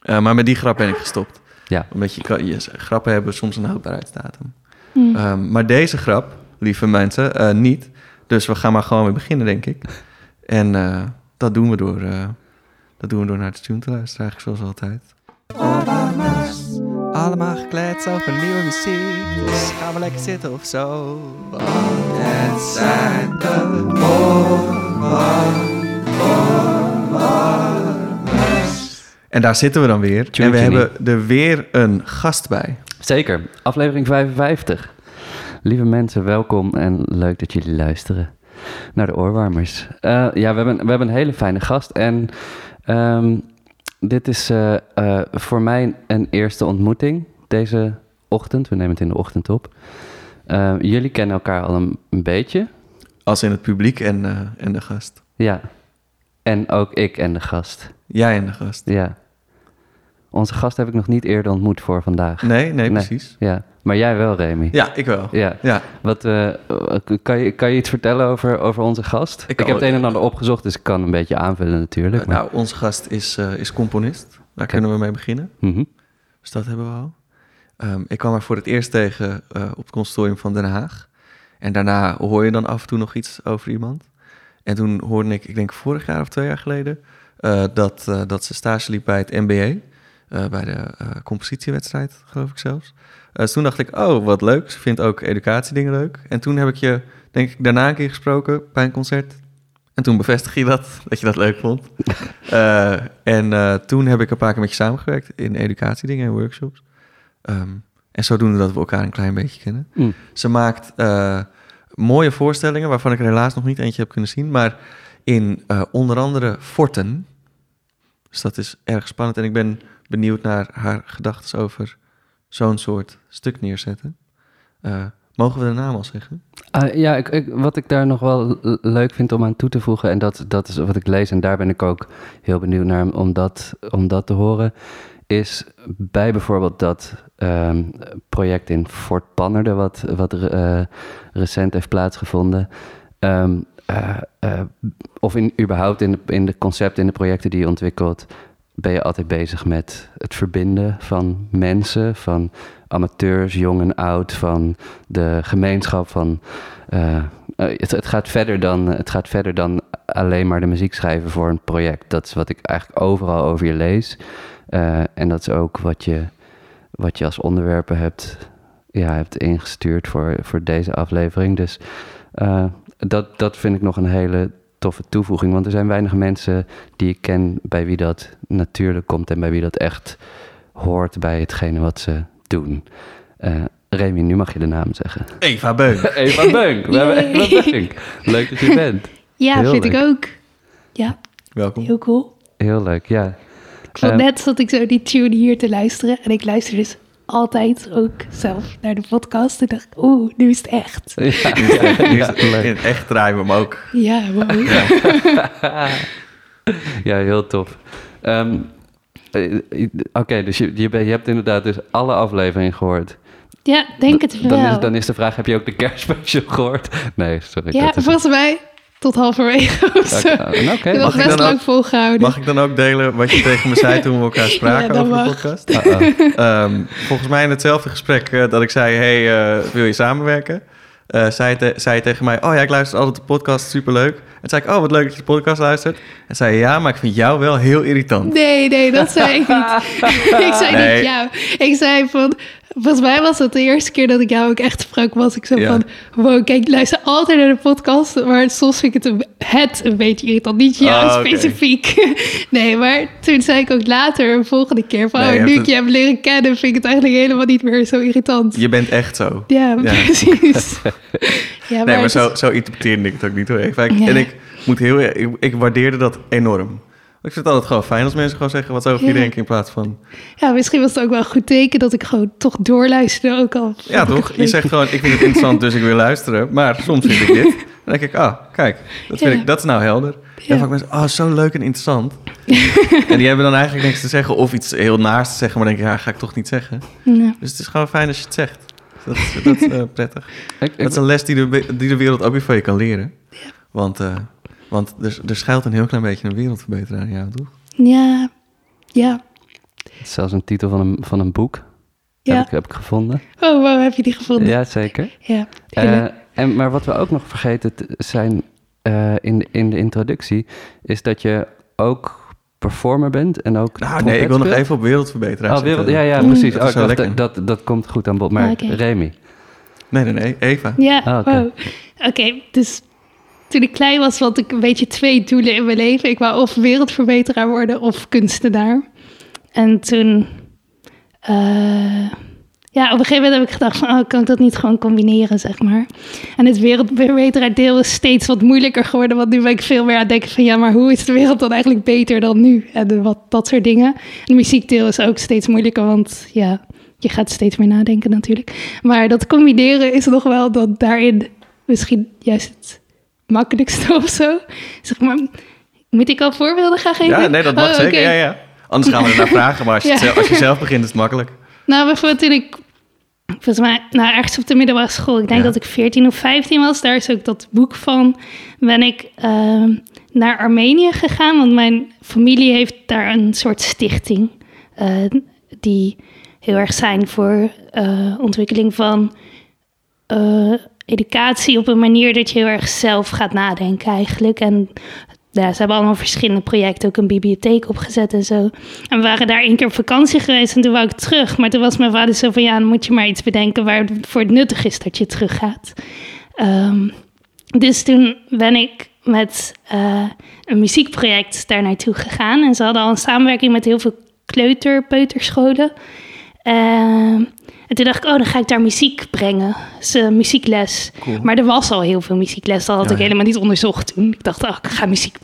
Eh, maar met die grap ben ik gestopt. Ja. Omdat je, kan, grappen hebben soms een houdbaarheidsdatum. Hm. Ehm, maar deze grap, lieve mensen, eh, niet. Dus we gaan maar gewoon weer beginnen, denk ik. En eh, dat, doen we door, eh, dat doen we door naar de tune te luisteren, eigenlijk zoals altijd. Allemaal gekleed over nieuwe muziek. Dus gaan we lekker zitten of zo. Want het zijn de En daar zitten we dan weer. Tune en we hebben er weer een gast bij. Zeker, aflevering 55. Lieve mensen, welkom en leuk dat jullie luisteren naar de oorwarmers. Eh, ja, we hebben, we hebben een hele fijne gast en ehm, dit is eh, eh, voor mij een eerste ontmoeting deze ochtend. We nemen het in de ochtend op. Jullie kennen elkaar al een, een beetje, Als in het publiek en, en de gast. ja. En ook ik en de gast, Jij en de gast. ja. Onze gast heb ik nog niet eerder ontmoet voor vandaag. Nee, nee, Nee. precies. Ja, maar jij wel, Remy. Ja, ik wel. Ja. Ja, Wat, eh, kan, je, kan je iets vertellen over, over onze gast? Ik, heb het een en ander opgezocht, dus ik kan een beetje aanvullen natuurlijk. maar- nou, onze gast is, eh, is componist. Daar kunnen we mee beginnen. Mhm. Dus dat hebben we al. Ehm, ik kwam haar voor het eerst tegen eh, op het consortium van Den Haag. En daarna hoor je dan af en toe nog iets over iemand. En toen hoorde ik, ik denk vorig jaar of twee jaar geleden, eh, dat, eh, dat ze stage liep bij het MBA. Eh, bij de eh, compositiewedstrijd, geloof ik zelfs. Dus toen dacht ik, oh, wat leuk. Ze vindt ook educatiedingen leuk. En toen heb ik je, denk ik, daarna een keer gesproken bij een concert. En toen bevestig je dat, dat je dat leuk vond. En toen heb ik een paar keer met je samengewerkt in educatiedingen en workshops. Ehm, en zodoende dat we elkaar een klein beetje kennen. Mm. Ze maakt mooie voorstellingen, waarvan ik er helaas nog niet eentje heb kunnen zien. Maar in onder andere Forten. Dus dat is erg spannend. En ik ben benieuwd naar haar gedachten over zo'n soort stuk neerzetten. Eh, mogen we de naam al zeggen? Ah, ja, ik, ik- wat ik daar nog wel leuk vind om aan toe te voegen, en dat, dat is wat ik lees, en daar ben ik ook heel benieuwd naar om dat, om dat te horen, is bij bijvoorbeeld dat ehm, project in Fort Pannerde, wat, wat eh, recent heeft plaatsgevonden. eh, eh, of in, überhaupt in de, in de concepten, in de projecten die je ontwikkelt, ben je altijd bezig met het verbinden van mensen, van amateurs, jong en oud, van de gemeenschap, van eh, eh, het, het, gaat verder dan, het gaat verder dan alleen maar de muziek schrijven voor een project. Dat is wat ik eigenlijk overal over je lees. Eh, en dat is ook wat je, wat je als onderwerpen hebt, ja, hebt ingestuurd voor, voor deze aflevering. Dus dat, dat vind ik nog een hele toffe toevoeging. Want er zijn weinig mensen die ik ken bij wie dat natuurlijk komt en bij wie dat echt hoort bij hetgene wat ze doen. Eh Remy, nu mag je de naam zeggen. Eva Beuk. Eva Beunk. We hebben. Eva Beunk. Leuk dat je bent. Ja, Heel vind ik ook. Ja, Welkom. heel cool. Heel leuk, ja. Ik vond Ehm, net zat ik zo die tune hier te luisteren. En ik luister dus altijd ook zelf naar de podcast. En dacht ik, oeh, nu is het echt. Ja, Nu is het- nu is ja, het- leuk. in het echt draaien we hem ook. Ja, wow. ja, heel tof. Ehm, eh, Oké, dus je, je, bent- je hebt inderdaad dus alle afleveringen gehoord. Ja, denk het wel. Dan is, dan is de vraag, heb je ook de kerstspecial gehoord? Nee, sorry. ja, dat is- volgens mij tot halverwege of zo. Mag nog ik best dan lang ook- volgehouden. Mag ik dan ook delen wat je tegen me zei toen we elkaar spraken Ja, over de podcast? Uh-oh. Ehm, volgens mij in hetzelfde gesprek eh, dat ik zei: Hey, eh, wil je samenwerken? Eh, zei, te- zei je tegen mij: Oh ja, ik luister altijd de podcast, superleuk. En toen zei ik: Oh, wat leuk dat je de podcast luistert. En zei Ja, maar ik vind jou wel heel irritant. Nee, nee, dat zei ik niet. ik zei Nee. niet jou. Ik zei van... Volgens mij was het de eerste keer dat ik jou ook echt sprak. Was ik zo Ja. van... Wow, kijk, ik luister altijd naar de podcast. Maar soms vind ik het een, het een beetje irritant. Niet jou Oh, oké. specifiek. nee, maar toen zei ik ook later, een volgende keer... Van, Nee, oh, hebt nu het- ik je heb leren kennen... vind ik het eigenlijk helemaal niet meer zo irritant. Je bent echt zo. Ja, Ja. precies. ja, Nee, maar zo, zo interpreteerde ik het ook niet hoor. Ik, Ja. En ik moet heel ik, ik waardeerde dat enorm. Ik vind het altijd gewoon fijn als mensen gewoon zeggen wat ze over je Ja. denken in plaats van... ja, misschien was het ook wel een goed teken dat ik gewoon toch doorluisterde. Ook al Ja, vond ik toch? Je zegt gewoon, ik vind het interessant, dus ik wil luisteren. Maar soms vind ik dit. Dan denk ik, ah, kijk, dat, vind Ja. ik, dat is nou helder. Ja. En vaak mensen, oh, zo leuk en interessant. en die hebben dan eigenlijk niks te zeggen of iets heel naars te zeggen. Maar dan denk ik, ja, ga ik toch niet zeggen. Ja. Dus het is gewoon fijn als je het zegt. Dat is, dat is eh, prettig. Ik- ik- Dat is een les die de, die de wereld ook weer van je kan leren. Want, eh, want er, er schuilt een heel klein beetje een wereldverbeteraar aan jou, toch? Ja, ja. Zelfs een titel van een, van een boek. Ja. Heb, ik, heb ik gevonden. Oh, wow, heb je die gevonden? Ja, zeker. Ja. Eh, en, maar wat we ook nog vergeten te zijn eh, in, de- in de introductie, is dat je ook performer bent en ook. Nou, nee, ik wil nog even op wereldverbeteraars Oh, wereld, ja, ja, Mm. precies. Dat Oh, dat, dat komt goed aan bod. Maar Oké. Remy. Nee, nee, nee, Eva. Ja, Ah, oké. wow. Oké, dus toen ik klein was, had ik een beetje twee doelen in mijn leven. Ik wou of wereldverbeteraar worden of kunstenaar. En toen, eh, ja, op een gegeven moment heb ik gedacht van, oh, kan ik dat niet gewoon combineren, zeg maar. En het wereldverbeteraar deel is steeds wat moeilijker geworden, want nu ben ik veel meer aan het denken van, ja, maar hoe is de wereld dan eigenlijk beter dan nu? En wat, dat soort dingen. En de muziekdeel is ook steeds moeilijker, want ja, je gaat steeds meer nadenken natuurlijk. Maar dat combineren is nog wel dat daarin misschien juist het makkelijkste of zo. Zeg maar, moet ik al voorbeelden gaan geven? Ja, nee, dat mag Oh, zeker. Ja, ja. Anders gaan we er naar vragen. Maar als je, Ja. zelf, als je zelf begint, is het makkelijk. Nou, bijvoorbeeld toen ik, volgens mij, nou, ergens op de middelbare school, ik denk Ja. dat ik 14 of 15 was, daar is ook dat boek van, ben ik ehm, naar Armenië gegaan, want mijn familie heeft daar een soort stichting, eh, die heel erg zijn voor eh, ontwikkeling van eh, educatie op een manier dat je heel erg zelf gaat nadenken eigenlijk. En ja, ze hebben allemaal verschillende projecten, ook een bibliotheek opgezet en zo. En we waren daar één keer op vakantie geweest en toen wou ik terug. Maar toen was mijn vader zo van, ja, dan moet je maar iets bedenken waarvoor het nuttig is dat je teruggaat. Ehm, dus toen ben ik met eh, een muziekproject daar naartoe gegaan. En ze hadden al een samenwerking met heel veel kleuterpeuterscholen. Ehm, en toen dacht ik, oh, dan ga ik daar muziek brengen. Dus, muziekles. Cool. Maar er was al heel veel muziekles. Dat had Ja, ik ja. helemaal niet onderzocht toen. Ik dacht, oh, ik ga muziek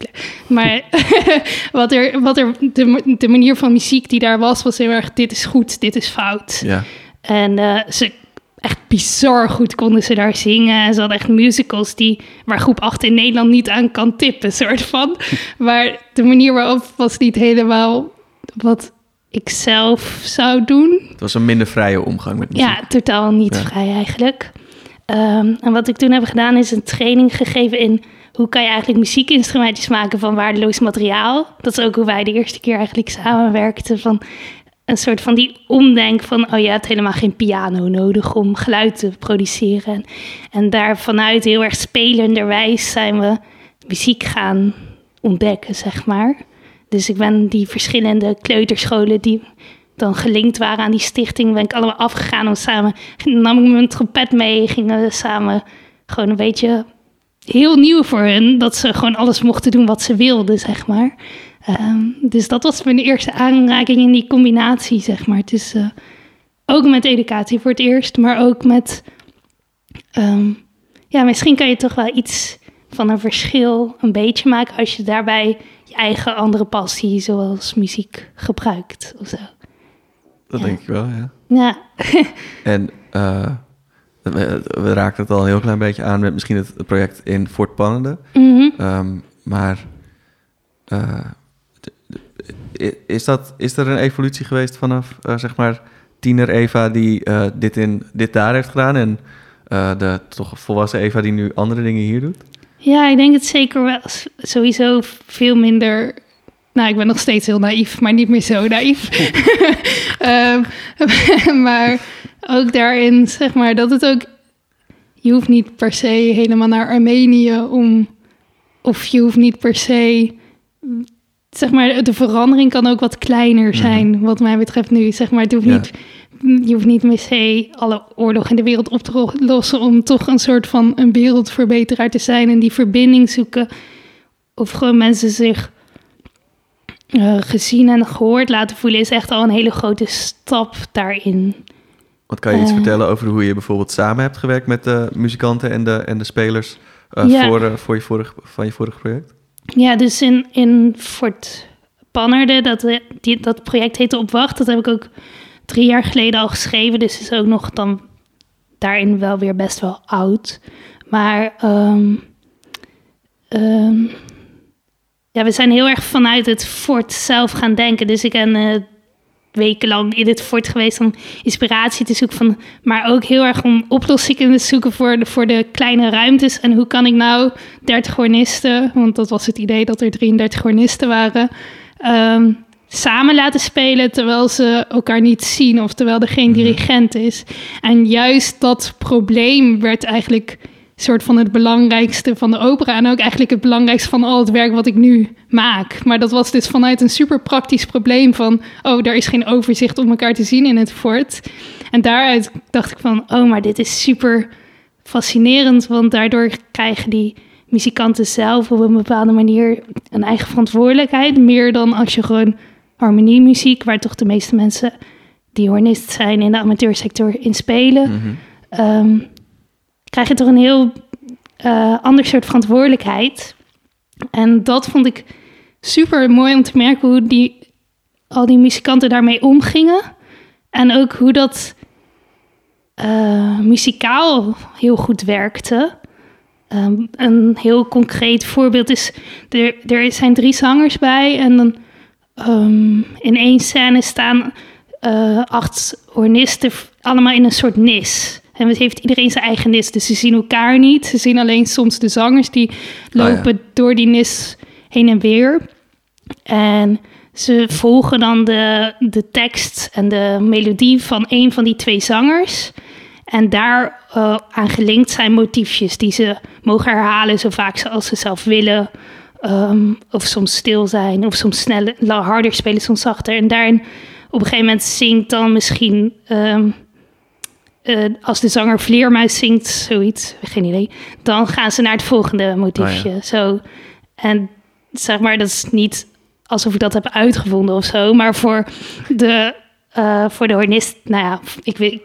Maar wat er, wat er, de, de manier van muziek die daar was, was heel erg, dit is goed, dit is fout. Ja. En eh, ze echt bizar goed konden ze daar zingen. En ze hadden echt musicals die, waar groep 8 in Nederland niet aan kan tippen, soort van. maar de manier waarop was niet helemaal wat ik zelf zou doen. Het was een minder vrije omgang met muziek. Ja, totaal niet Ja. vrij eigenlijk. Ehm, en wat ik toen heb gedaan is een training gegeven in hoe kan je eigenlijk muziekinstrumentjes maken van waardeloos materiaal. Dat is ook hoe wij de eerste keer eigenlijk samenwerkten van een soort van die omdenk van oh je hebt helemaal geen piano nodig om geluid te produceren. En, en daar vanuit heel erg spelenderwijs zijn we muziek gaan ontdekken, zeg maar. Dus ik ben die verschillende kleuterscholen die dan gelinkt waren aan die stichting, ben ik allemaal afgegaan om samen, nam ik mijn trompet mee, gingen we samen gewoon een beetje heel nieuw voor hun, dat ze gewoon alles mochten doen wat ze wilden, zeg maar. Ehm, dus dat was mijn eerste aanraking in die combinatie, zeg maar. Tussen, ook met educatie voor het eerst, maar ook met... ehm, ja, misschien kan je toch wel iets van een verschil een beetje maken... als je daarbij eigen andere passie, zoals muziek, gebruikt of zo. Dat Ja. denk ik wel, ja. Ja, En eh, we, we raakten het al een heel klein beetje aan met misschien het project in Fort Pannende. mhm. Ehm, maar eh, is, dat, is er een evolutie geweest vanaf, eh, zeg maar, tiener Eva die dit, in, dit daar heeft gedaan... en de toch volwassen Eva die nu andere dingen hier doet? Ja, ik denk het zeker wel. Sowieso veel minder. Nou, ik ben nog steeds heel naïef, maar niet meer zo naïef. Ehm, maar ook daarin, zeg maar, dat het ook. Je hoeft niet per se helemaal naar Armenië om. Of je hoeft niet per se. Zeg maar, de verandering kan ook wat kleiner zijn, wat mij betreft nu. Zeg maar, het hoeft Ja. niet je hoeft niet per se alle oorlog in de wereld op te lossen om toch een soort van een wereldverbeteraar te zijn en die verbinding zoeken. Of gewoon mensen zich eh, gezien en gehoord laten voelen, is echt al een hele grote stap daarin. Wat kan je iets Eh. vertellen over hoe je bijvoorbeeld samen hebt gewerkt met de muzikanten en de, en de spelers eh, Ja. voor, voor je vorige, van je vorige project? Ja, dus in, in Fort Pannerde, dat, die, dat project heette Op Wacht, dat heb ik ook drie jaar geleden al geschreven. Dus is ook nog dan daarin wel weer best wel oud. Maar ehm, ehm, ja, we zijn heel erg vanuit het fort zelf gaan denken. Dus ik ben eh, wekenlang in het fort geweest om inspiratie te zoeken. Van, maar ook heel erg om oplossingen te zoeken voor de, voor de kleine ruimtes. En hoe kan ik nou 30 hornisten, want dat was het idee dat er 33 hornisten waren, ehm, samen laten spelen terwijl ze elkaar niet zien of terwijl er geen Mhm. dirigent is. En juist dat probleem werd eigenlijk soort van het belangrijkste van de opera en ook eigenlijk het belangrijkste van al het werk wat ik nu maak. Maar dat was dus vanuit een super praktisch probleem van, oh, daar is geen overzicht om elkaar te zien in het fort. En daaruit dacht ik van, oh, maar dit is super fascinerend, want daardoor krijgen die muzikanten zelf op een bepaalde manier een eigen verantwoordelijkheid, meer dan als je gewoon harmoniemuziek, waar toch de meeste mensen die hornist zijn in de amateursector in spelen, Mhm. ehm, krijg je toch een heel eh, ander soort verantwoordelijkheid. En dat vond ik super mooi om te merken hoe die, al die muzikanten daarmee omgingen. En ook hoe dat eh, muzikaal heel goed werkte. Ehm, een heel concreet voorbeeld is, er, er zijn drie zangers bij en dan ehm, in één scène staan eh, acht hornisten allemaal in een soort nis. En het heeft iedereen zijn eigen nis, dus ze zien elkaar niet. Ze zien alleen soms de zangers die ja. lopen door die nis heen en weer. En ze volgen dan de, de tekst en de melodie van een van die twee zangers. En daar eh, aan gelinkt zijn motiefjes die ze mogen herhalen zo vaak als ze zelf willen. Ehm, of soms stil zijn, of soms sneller, harder spelen, soms zachter. En daarin op een gegeven moment zingt dan misschien, ehm, eh, als de zanger Vleermuis zingt, zoiets, geen idee. Dan gaan ze naar het volgende motiefje. Zo. En zeg maar, dat is niet alsof ik dat heb uitgevonden of zo. Maar voor de, eh, voor de hornist, nou ja, ik weet,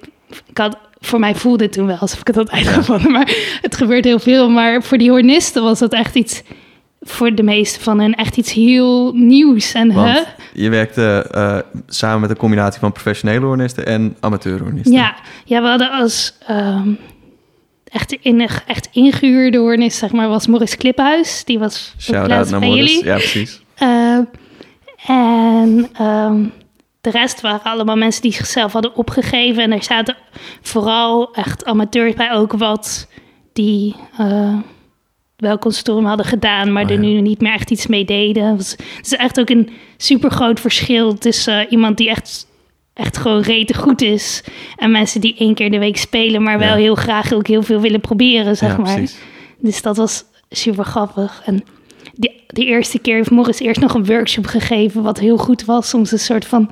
ik had, voor mij voelde het toen wel alsof ik het had uitgevonden. Maar het gebeurt heel veel. Maar voor die hornisten was dat echt iets, voor de meeste van hen, echt iets heel nieuws. En Want hè? je werkte eh, samen met een combinatie van professionele hornisten en amateurhornisten. Ja, ja, we hadden als ehm, echt, in, echt ingehuurde hornist, zeg maar, was Maurice Kliphuis. Die was Shout-out naar Morris. Ja, precies. Eh, en ehm, de rest waren allemaal mensen die zichzelf hadden opgegeven. En er zaten vooral echt amateurs bij ook wat die eh wel consortium hadden gedaan, maar Oh, er ja. nu niet meer echt iets mee deden. Het was- het is echt ook een super groot verschil tussen eh, iemand die echt, echt gewoon rete goed is en mensen die één keer de week spelen, maar wel heel graag ook heel veel willen proberen, zeg ja, maar. precies. Dus dat was super grappig. En die, de eerste keer heeft Morris eerst nog een workshop gegeven, wat heel goed was. Soms een soort van,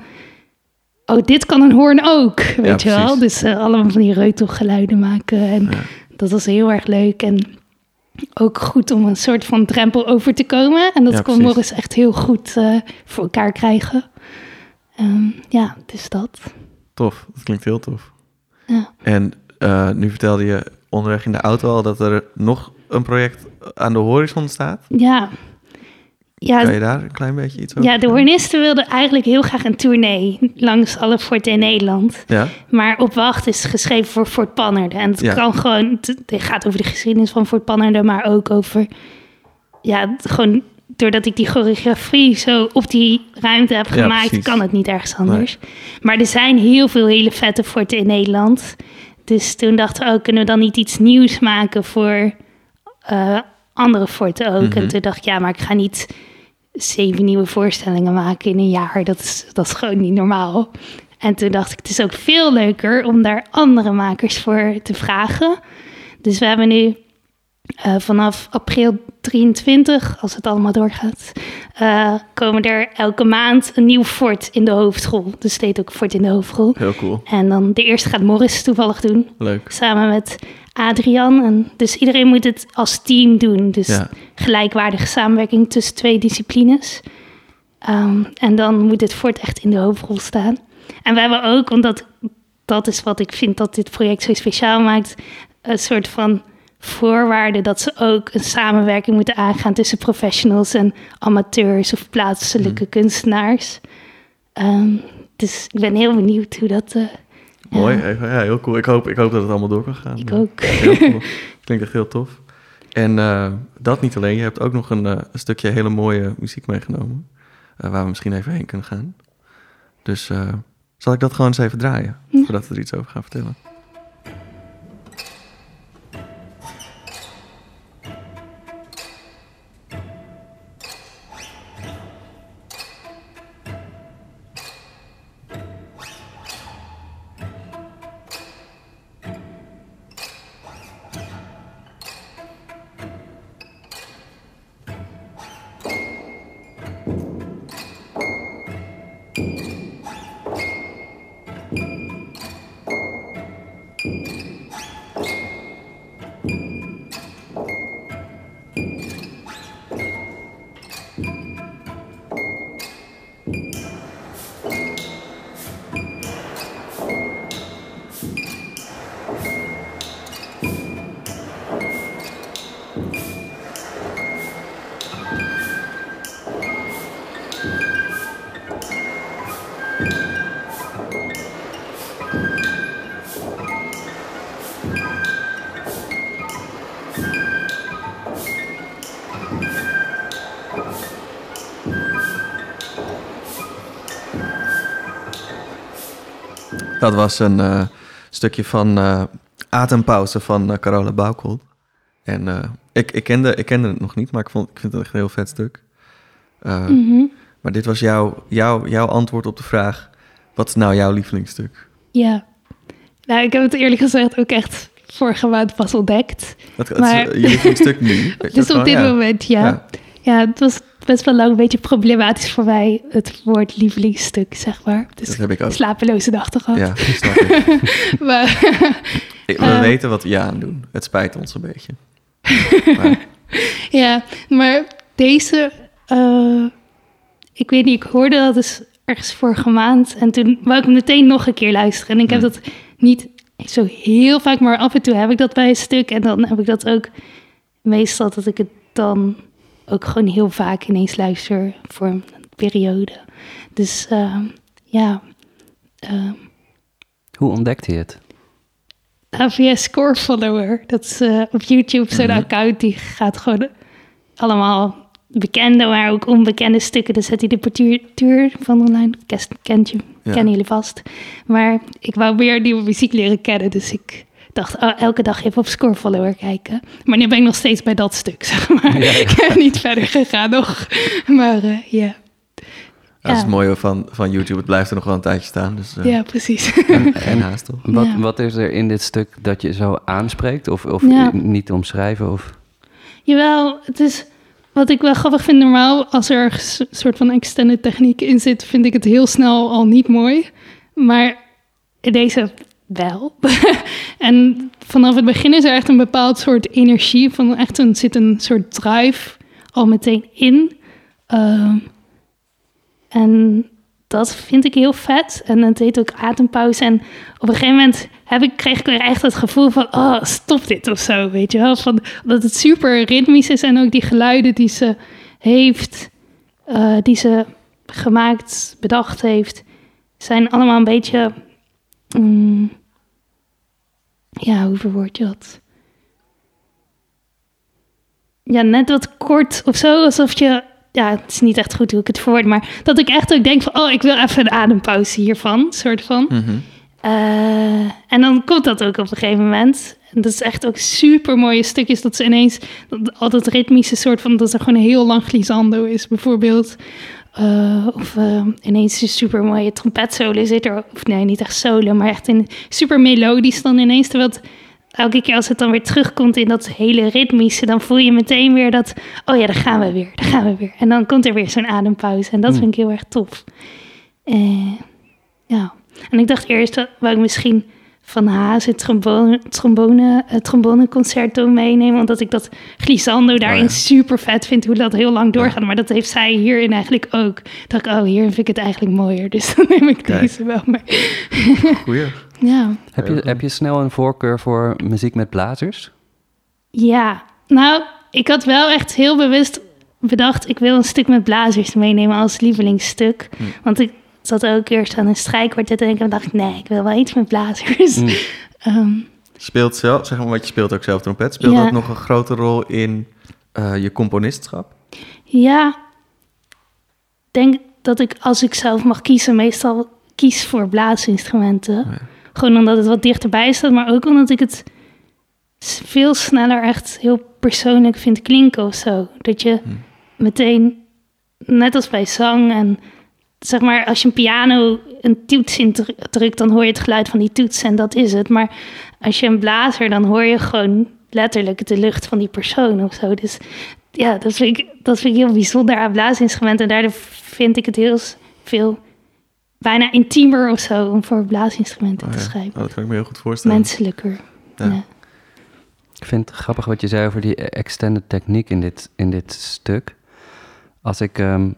oh, dit kan een hoorn ook, weet je wel. Dus eh, allemaal van die reutelgeluiden maken. En Ja. dat was heel erg leuk. En ook goed om een soort van drempel over te komen. En dat Ja, kon. Morris echt heel goed eh, voor elkaar krijgen. Ehm, ja, dus dat. Tof, dat klinkt heel tof. Ja. En eh, nu vertelde je onderweg in de auto al dat er nog een project aan de horizon staat. Ja. Ja, Kan je daar een klein beetje iets over Ja, de hornisten wilden eigenlijk heel graag een tournee langs alle forten in Nederland. Ja, Maar op wacht is geschreven voor Fort Pannerden. En het Ja. kan gewoon, het, gaat over de geschiedenis van Fort Pannerden, maar ook over, ja, gewoon doordat ik die choreografie zo op die ruimte heb gemaakt, kan het niet ergens anders. Maar er zijn heel veel hele vette forten in Nederland. Dus toen dachten we, oh, kunnen we dan niet iets nieuws maken voor eh, andere forten ook? Mhm. En toen dacht ik, ja, maar ik ga niet zeven nieuwe voorstellingen maken in een jaar. Dat is, dat is gewoon niet normaal. En toen dacht ik, het is ook veel leuker om daar andere makers voor te vragen. Dus we hebben nu eh, vanaf april 23, als het allemaal doorgaat, eh, komen er elke maand een nieuw fort in de hoofdrol. Dus het heet ook fort in de hoofdrol. heel cool. En dan de eerste gaat Morris toevallig doen, Leuk. samen met Adrian. En dus iedereen moet het als team doen. Dus Ja, gelijkwaardige samenwerking tussen twee disciplines. Ehm, en dan moet het fort echt in de hoofdrol staan. En we hebben ook, omdat dat is wat ik vind dat dit project zo speciaal maakt, een soort van voorwaarde dat ze ook een samenwerking moeten aangaan tussen professionals en amateurs of plaatselijke kunstenaars. Ehm, dus ik ben heel benieuwd hoe dat. eh, mooi. ja, heel cool. Ik hoop, ik hoop dat het allemaal door kan gaan. ik ook. Cool. Klinkt echt heel tof. En eh, dat niet alleen. Je hebt ook nog een, eh, een stukje hele mooie muziek meegenomen. eh, waar we misschien even heen kunnen gaan. Dus zal ik dat gewoon eens even draaien? Ja. Voordat we er iets over gaan vertellen. Dat was een uh, stukje van uh, Adempauze van uh, Carola Baukel. En ik, ik, kende, ik kende het nog niet, maar ik, vond, ik vind het echt een heel vet stuk. Mm -hmm. Maar dit was jouw, jouw, jouw antwoord op de vraag... wat is nou jouw lievelingsstuk? Ja, nou, ik heb het eerlijk gezegd ook echt vorige maand pas ontdekt. Maar... is je lievelingsstuk nu? dus op dit ja. moment, ja. ja. ja. het was best wel lang een beetje problematisch voor mij, het woord lievelingsstuk, zeg maar. Dus dat heb ik ook. slapeloze nachten gehad. Ja, snap ik. maar, we uh, weten wat we aan doen. Het spijt ons een beetje. maar. Ja, maar deze... Uh, ik weet niet, ik hoorde dat dus ergens vorige maand. En toen wou ik meteen nog een keer luisteren. En ik heb dat niet zo heel vaak, maar af en toe heb ik dat bij een stuk. En dan heb ik dat ook meestal dat ik het dan ook gewoon heel vaak ineens luister voor een periode. Dus uh, ja. Uh, Hoe ontdekte je het? via Score Follower. Dat is uh, op YouTube zo'n mm -hmm. account die gaat gewoon allemaal bekende, maar ook onbekende stukken. Dan zet hij de partituur van online. Kent je, ja. kennen jullie vast. Maar ik wou meer nieuwe muziek leren kennen. Dus ik dacht, oh, elke dag even op Scorefollower kijken. Maar nu ben ik nog steeds bij dat stuk, zeg maar. Ja, ja. ik ben niet verder gegaan nog. Maar uh, ja. Dat is het mooie van, van YouTube. Het blijft er nog wel een tijdje staan. Dus, uh, ja, precies. Geen haast, toch? Wat, wat is er in dit stuk dat je zo aanspreekt? Of, of niet omschrijven? Of? Jawel, het is wat ik wel grappig vind, normaal als er een soort van extended techniek in zit, vind ik het heel snel al niet mooi. Maar deze wel. en vanaf het begin is er echt een bepaald soort energie, van echt een, zit een soort drive al meteen in. Uh, en dat vind ik heel vet. En het heet ook adempauze. En op een gegeven moment heb ik, kreeg ik weer echt het gevoel van... oh, stop dit of zo, weet je wel. Van, dat het super ritmisch is en ook die geluiden die ze heeft... Uh, die ze gemaakt, bedacht heeft... zijn allemaal een beetje... Um, ja, hoe verwoord je dat? Ja, net wat kort of zo, alsof je ja, het is niet echt goed hoe ik het verwoord, maar dat ik echt ook denk van, oh, ik wil even een adempauze hiervan, soort van. Mm -hmm. uh, en dan komt dat ook op een gegeven moment. En dat is echt ook super mooie stukjes, dat ze ineens, dat, al dat ritmische soort van, dat er gewoon een heel lang glissando is, bijvoorbeeld. Uh, of uh, ineens een super mooie trompetsolo zit er, of nee, niet echt solo, maar echt in super melodisch dan ineens, terwijl het elke keer als het dan weer terugkomt in dat hele ritmische, dan voel je meteen weer dat, oh ja, daar gaan we weer, daar gaan we weer. En dan komt er weer zo'n adempauze en dat vind ik heel erg tof. Uh, ja, en ik dacht eerst dat wou ik misschien van het trombone, trombone, het tromboneconcerto meenemen, omdat ik dat glissando daarin oh ja. super vet vind, hoe dat heel lang doorgaat. Ja. Maar dat heeft zij hierin eigenlijk ook. dacht ik, oh, hier vind ik het eigenlijk mooier, dus dan neem ik Kijk. deze wel mee. Goeie. Ja. Heb je, heb je snel een voorkeur voor muziek met blazers? Ja, nou, ik had wel echt heel bewust bedacht... ik wil een stuk met blazers meenemen als lievelingsstuk. Hm. Want ik zat ook eerst aan een strijkkwartet... en ik dacht, nee, ik wil wel iets met blazers. Hm. um, speelt zelf, zeg maar, wat je speelt ook zelf trompet... speelt Ja. dat nog een grote rol in uh, je componistschap? ja, ik denk dat ik als ik zelf mag kiezen... meestal kies voor blaasinstrumenten... Oh ja. Gewoon omdat het wat dichterbij staat, maar ook omdat ik het veel sneller echt heel persoonlijk vind klinken of zo. Dat je Hm. meteen, net als bij zang en zeg maar, als je een piano een toets indrukt, dan hoor je het geluid van die toets en dat is het. Maar als je een blazer, dan hoor je gewoon letterlijk de lucht van die persoon of zo. Dus ja, dat vind ik, dat vind ik heel bijzonder aan blaasinstrumenten. En daardoor vind ik het heel veel bijna intiemer of zo om voor blaasinstrumenten Oh te ja. schrijven. Oh, dat kan ik me heel goed voorstellen. Menselijker. Ja. Ja. Ik vind het grappig wat je zei over die extended techniek in dit, in dit stuk. Als ik, ehm,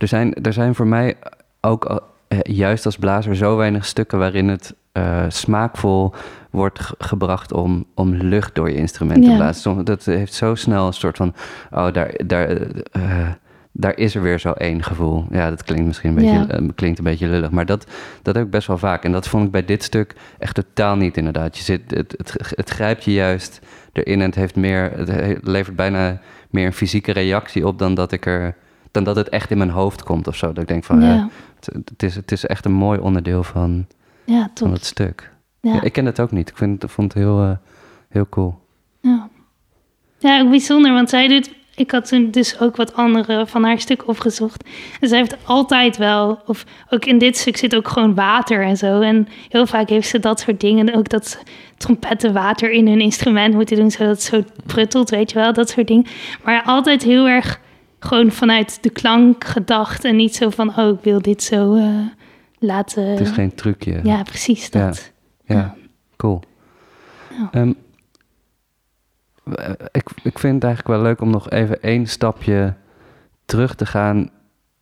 er, zijn, er zijn voor mij ook eh, juist als blazer zo weinig stukken waarin het eh, smaakvol wordt ge- gebracht om, om lucht door je instrument te blazen. Dat heeft zo snel een soort van, oh, daar, daar, eh, daar is er weer zo één gevoel. Ja, dat klinkt misschien een beetje, klinkt een beetje lullig, maar dat, dat heb ik best wel vaak. En dat vond ik bij dit stuk echt totaal niet inderdaad. Je zit, het, het, het grijpt je juist erin en het, heeft meer, het he- levert bijna meer een fysieke reactie op dan dat, ik er, dan dat het echt in mijn hoofd komt of zo. Dat ik denk van, Ja. eh, het, het is, het is echt een mooi onderdeel van, Ja, van het stuk. Ja. Ja, ik ken het ook niet. Ik vind, vond het heel, eh, heel cool. Ja. ja, ook bijzonder, want zij doet... Ik had toen dus ook wat andere van haar stuk opgezocht. En zij heeft altijd wel... Of ook in dit stuk zit ook gewoon water en zo. En heel vaak heeft ze dat soort dingen. Ook dat trompetten water in hun instrument moeten doen... zodat het zo pruttelt, weet je wel. Dat soort dingen. Maar altijd heel erg gewoon vanuit de klank gedacht. En niet zo van, oh, ik wil dit zo eh, laten... Het is geen trucje. Ja, precies dat. Ja, cool. Ja. Ehm, eh, ik, ik vind het eigenlijk wel leuk om nog even één stapje terug te gaan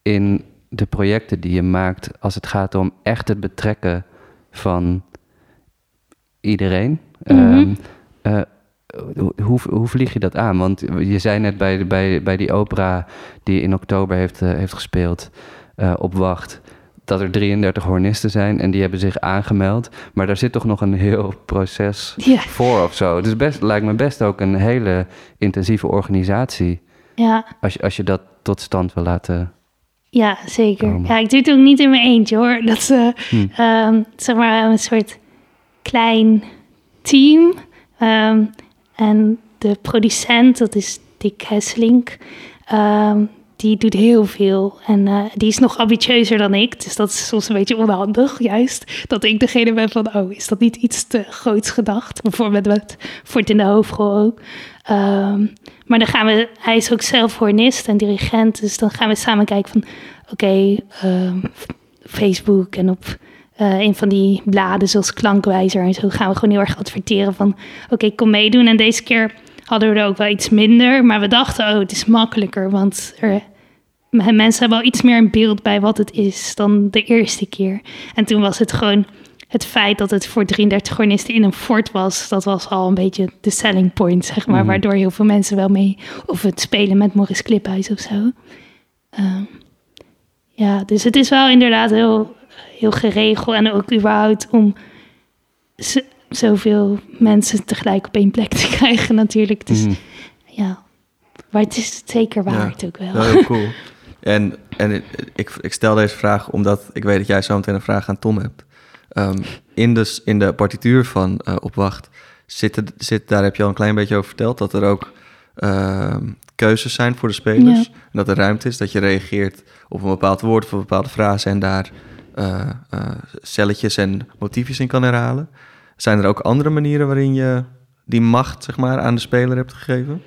in de projecten die je maakt als het gaat om echt het betrekken van iedereen. Mhm. Ehm, eh, hoe, hoe vlieg je dat aan? Want je zei net bij, bij, bij die opera die in oktober heeft, eh, heeft gespeeld eh, op Wacht... dat er 33 hornisten zijn en die hebben zich aangemeld. Maar daar zit toch nog een heel proces Ja. voor of zo. Dus best, lijkt me best ook een hele intensieve organisatie... Ja, als je, als je dat tot stand wil laten... ja, zeker. Komen. Ja, ik doe het ook niet in mijn eentje hoor. Dat is eh, Hm. ehm, zeg maar een soort klein team. Ehm, en de producent, dat is Dick Hesselink, ehm, die doet heel veel. En eh, die is nog ambitieuzer dan ik. Dus dat is soms een beetje onhandig, juist. Dat ik degene ben van, oh, is dat niet iets te groots gedacht? Bijvoorbeeld met Voort in de Hoofdrol ook. Ehm, maar dan gaan we, hij is ook zelf hornist en dirigent. Dus dan gaan we samen kijken van, oké, ehm, Facebook en op eh, een van die bladen zoals Klankwijzer en zo gaan we gewoon heel erg adverteren van oké, kom meedoen. En deze keer hadden we er ook wel iets minder, maar we dachten oh, het is makkelijker, want er, mensen hebben al iets meer een beeld bij wat het is dan de eerste keer. En toen was het gewoon het feit dat het voor 33 hornisten in een fort was, dat was al een beetje de selling point, zeg maar, Mhm. waardoor heel veel mensen wel mee of het spelen met Maurice Kliphuis of zo. Ehm, ja, dus het is wel inderdaad heel, heel geregeld en ook überhaupt om zoveel mensen tegelijk op één plek te krijgen natuurlijk. Dus Mhm. ja, maar het is het zeker Ja. waard ook wel. Heel cool. En, en ik, ik stel deze vraag omdat ik weet dat jij zo meteen een vraag aan Tom hebt. Ehm, in, de, in de partituur van eh Opwacht zit, zit, daar heb je al een klein beetje over verteld, dat er ook ehm, keuzes zijn voor de spelers. Ja. En dat er ruimte is dat je reageert op een bepaald woord of een bepaalde frase en daar celletjes en motiefjes in kan herhalen. Zijn er ook andere manieren waarin je die macht zeg maar, aan de speler hebt gegeven?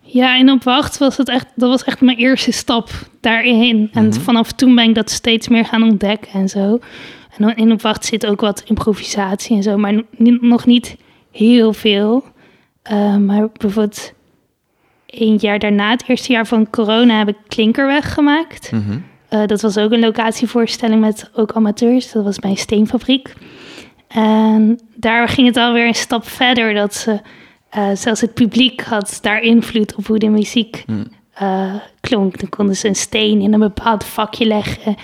Ja, en op wacht was het echt, dat was echt mijn eerste stap daarin. En Mhm. vanaf toen ben ik dat steeds meer gaan ontdekken en zo. En in op wacht zit ook wat improvisatie en zo, maar nog niet heel veel. Eh, maar bijvoorbeeld een jaar daarna, het eerste jaar van corona, heb ik Klinkerweg gemaakt. Mhm. Eh, dat was ook een locatievoorstelling met ook amateurs. Dat was bij een steenfabriek. En daar ging het alweer een stap verder. Dat ze, eh, zelfs het publiek had daar invloed op hoe de muziek Hm. eh, klonk. Dan konden ze een steen in een bepaald vakje leggen.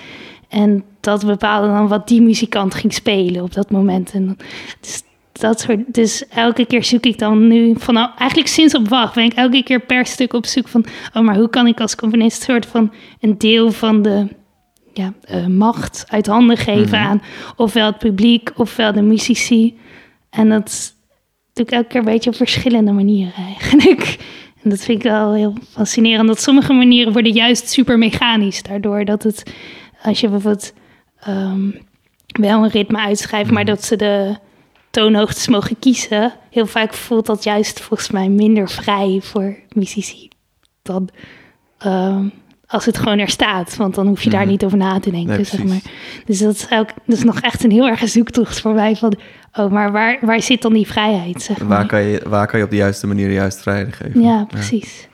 En dat bepaalde dan wat die muzikant ging spelen op dat moment. En dan- dus, dat soort, dus elke keer zoek ik dan nu, vanaf, eigenlijk sinds op wacht, ben ik elke keer per stuk op zoek van, oh, maar hoe kan ik als componist soort van een deel van de ja, eh, macht uit handen geven Mhm. aan ofwel het publiek ofwel de muzici. En dat doe ik elke keer een beetje op verschillende manieren eigenlijk. En dat vind ik wel heel fascinerend. Dat sommige manieren worden juist super mechanisch. Daardoor dat het, als je bijvoorbeeld ehm, wel een ritme uitschrijft, maar dat ze de toonhoogtes mogen kiezen. Heel vaak voelt dat juist volgens mij minder vrij voor muzici dan ehm, als het gewoon er staat. Want dan hoef je daar Mhm. niet over na te denken, Nee, zeg maar. Dus dat is, ook, dat is nog echt een heel erg zoektocht voor mij. Van, oh, maar waar, waar zit dan die vrijheid, zeg maar? Waar kan, je, waar kan je op de juiste manier de juiste vrijheid geven? Ja, precies.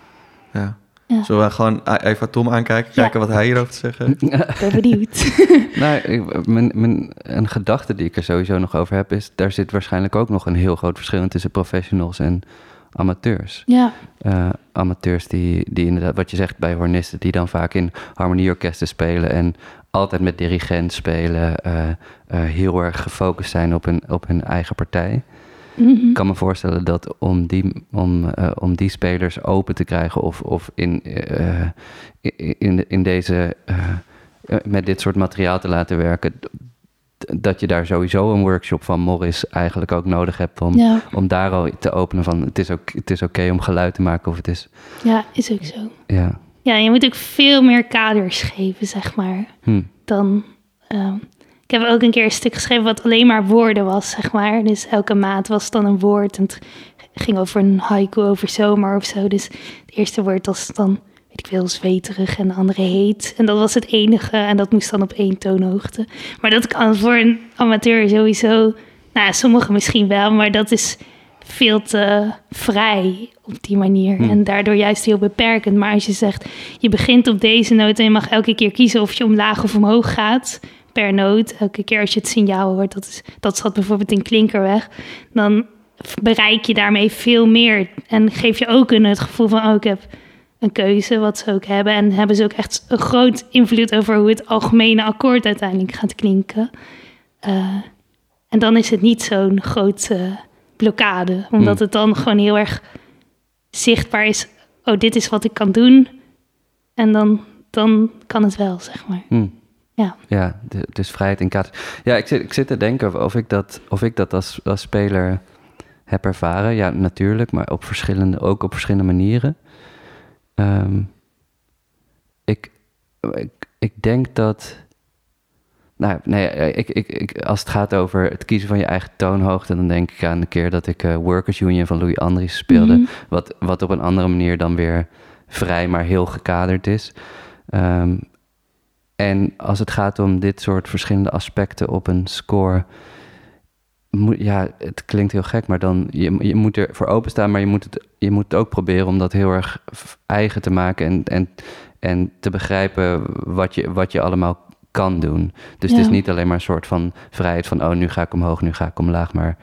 Ja. Ja. Zullen we gewoon a- even Tom aankijken, Ja. kijken wat hij hierover te zeggen heeft? Ik ben benieuwd. Nou, ik, mijn, mijn, een gedachte die ik er sowieso nog over heb is... daar zit waarschijnlijk ook nog een heel groot verschil tussen professionals en amateurs. ja, Eh, amateurs die, die inderdaad, wat je zegt bij hornisten... die dan vaak in harmonieorkesten spelen... en altijd met dirigent spelen... eh, eh, heel erg gefocust zijn op hun, op hun eigen partij. Mhm. Ik kan me voorstellen dat om die, om, eh, om die spelers open te krijgen of, of in, eh, in, in, in deze, eh, eh, met dit soort materiaal te laten werken, dat je daar sowieso een workshop van Morris eigenlijk ook nodig hebt om, Ja, om daar al te openen van het is ook het is oké om geluid te maken of het is ja, is ook zo. ja Ja, je moet ook veel meer kaders geven, zeg maar. hm, dan. ehm, ik heb ook een keer een stuk geschreven wat alleen maar woorden was, zeg maar. Dus elke maand was dan een woord. En het ging over een haiku over zomer of zo. Dus het eerste woord was dan, weet ik veel, zweterig en de andere heet. En dat was het enige. En dat moest dan op één toonhoogte. Maar dat kan voor een amateur sowieso. Nou, sommigen misschien wel, maar dat is veel te vrij op die manier. Hmm. En daardoor juist heel beperkend. Maar als je zegt, je begint op deze noot en je mag elke keer kiezen of je omlaag of omhoog gaat per noot. Elke keer als je het signaal hoort, dat, is, dat zat bijvoorbeeld in klinkerweg, dan bereik je daarmee veel meer. En geef je ook een het gevoel van, oh, ik heb een keuze, wat ze ook hebben. En hebben ze ook echt een groot invloed over hoe het algemene akkoord uiteindelijk gaat klinken. Eh, en dan is het niet zo'n grote blokkade, omdat Hmm. het dan gewoon heel erg zichtbaar is. Oh, dit is wat ik kan doen. En dan, dan kan het wel, zeg maar. hm. Ja. Ja, dus vrijheid in kaders. Ja, ik zit, ik zit te denken of, ik dat, of ik dat als, als speler heb ervaren. Ja, natuurlijk, maar op verschillende, ook op verschillende manieren. Ehm, ik, ik, ik denk dat. Nou, nee, ik, ik, ik, als het gaat over het kiezen van je eigen toonhoogte, dan denk ik aan de keer dat ik eh, Workers Union van Louis Andries speelde. Mhm. Wat, wat op een andere manier dan weer vrij, maar heel gekaderd is. Ehm, en als het gaat om dit soort verschillende aspecten op een score. Moet, ja, het klinkt heel gek, maar dan je, je moet er voor openstaan, maar je moet, het, je moet het ook proberen om dat heel erg eigen te maken en, en, en te begrijpen wat je, wat je allemaal kan doen. Dus het is niet alleen maar een soort van vrijheid van, oh, nu ga ik omhoog, nu ga ik omlaag, maar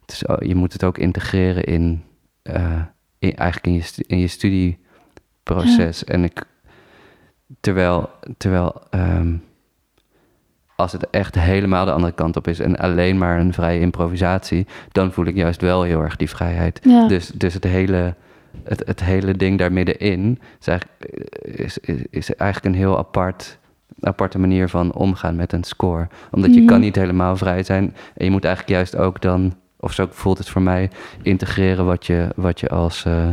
het is, oh, je moet het ook integreren in, eh, in eigenlijk in je, in je studieproces. En ik, terwijl, terwijl ehm, als het echt helemaal de andere kant op is en alleen maar een vrije improvisatie, dan voel ik juist wel heel erg die vrijheid. Ja. Dus, dus het, hele, het, het hele ding daar middenin is eigenlijk, is, is, is eigenlijk een heel apart, aparte manier van omgaan met een score. Omdat je Mhm. kan niet helemaal vrij zijn en je moet eigenlijk juist ook dan, of zo voelt het voor mij, integreren wat je, wat je als eh,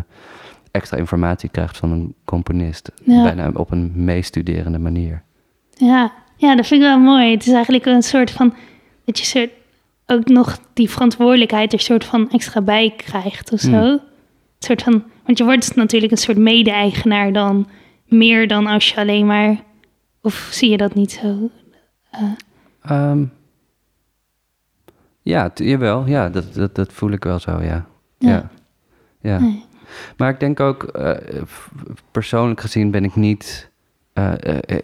extra informatie krijgt van een componist. Ja. Bijna op een meestuderende manier. Ja. ja, dat vind ik wel mooi. Het is eigenlijk een soort van... dat je soort, ook nog die verantwoordelijkheid er soort van extra bij krijgt of zo. Hmm. Een soort van, want je wordt natuurlijk een soort mede-eigenaar dan... meer dan als je alleen maar... of zie je dat niet zo? Ehm, ja, t- jawel. Ja, dat, dat, dat voel ik wel zo, ja. Ja. Ja. ja. Nee. Maar ik denk ook, eh, persoonlijk gezien ben ik niet... eh, eh,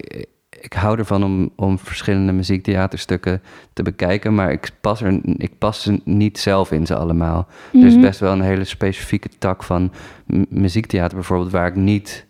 ik hou ervan om, om verschillende muziektheaterstukken te bekijken... maar ik pas, er, ik pas ze niet zelf in ze allemaal. Er is Mhm. best wel een hele specifieke tak van m- muziektheater bijvoorbeeld... waar ik niet...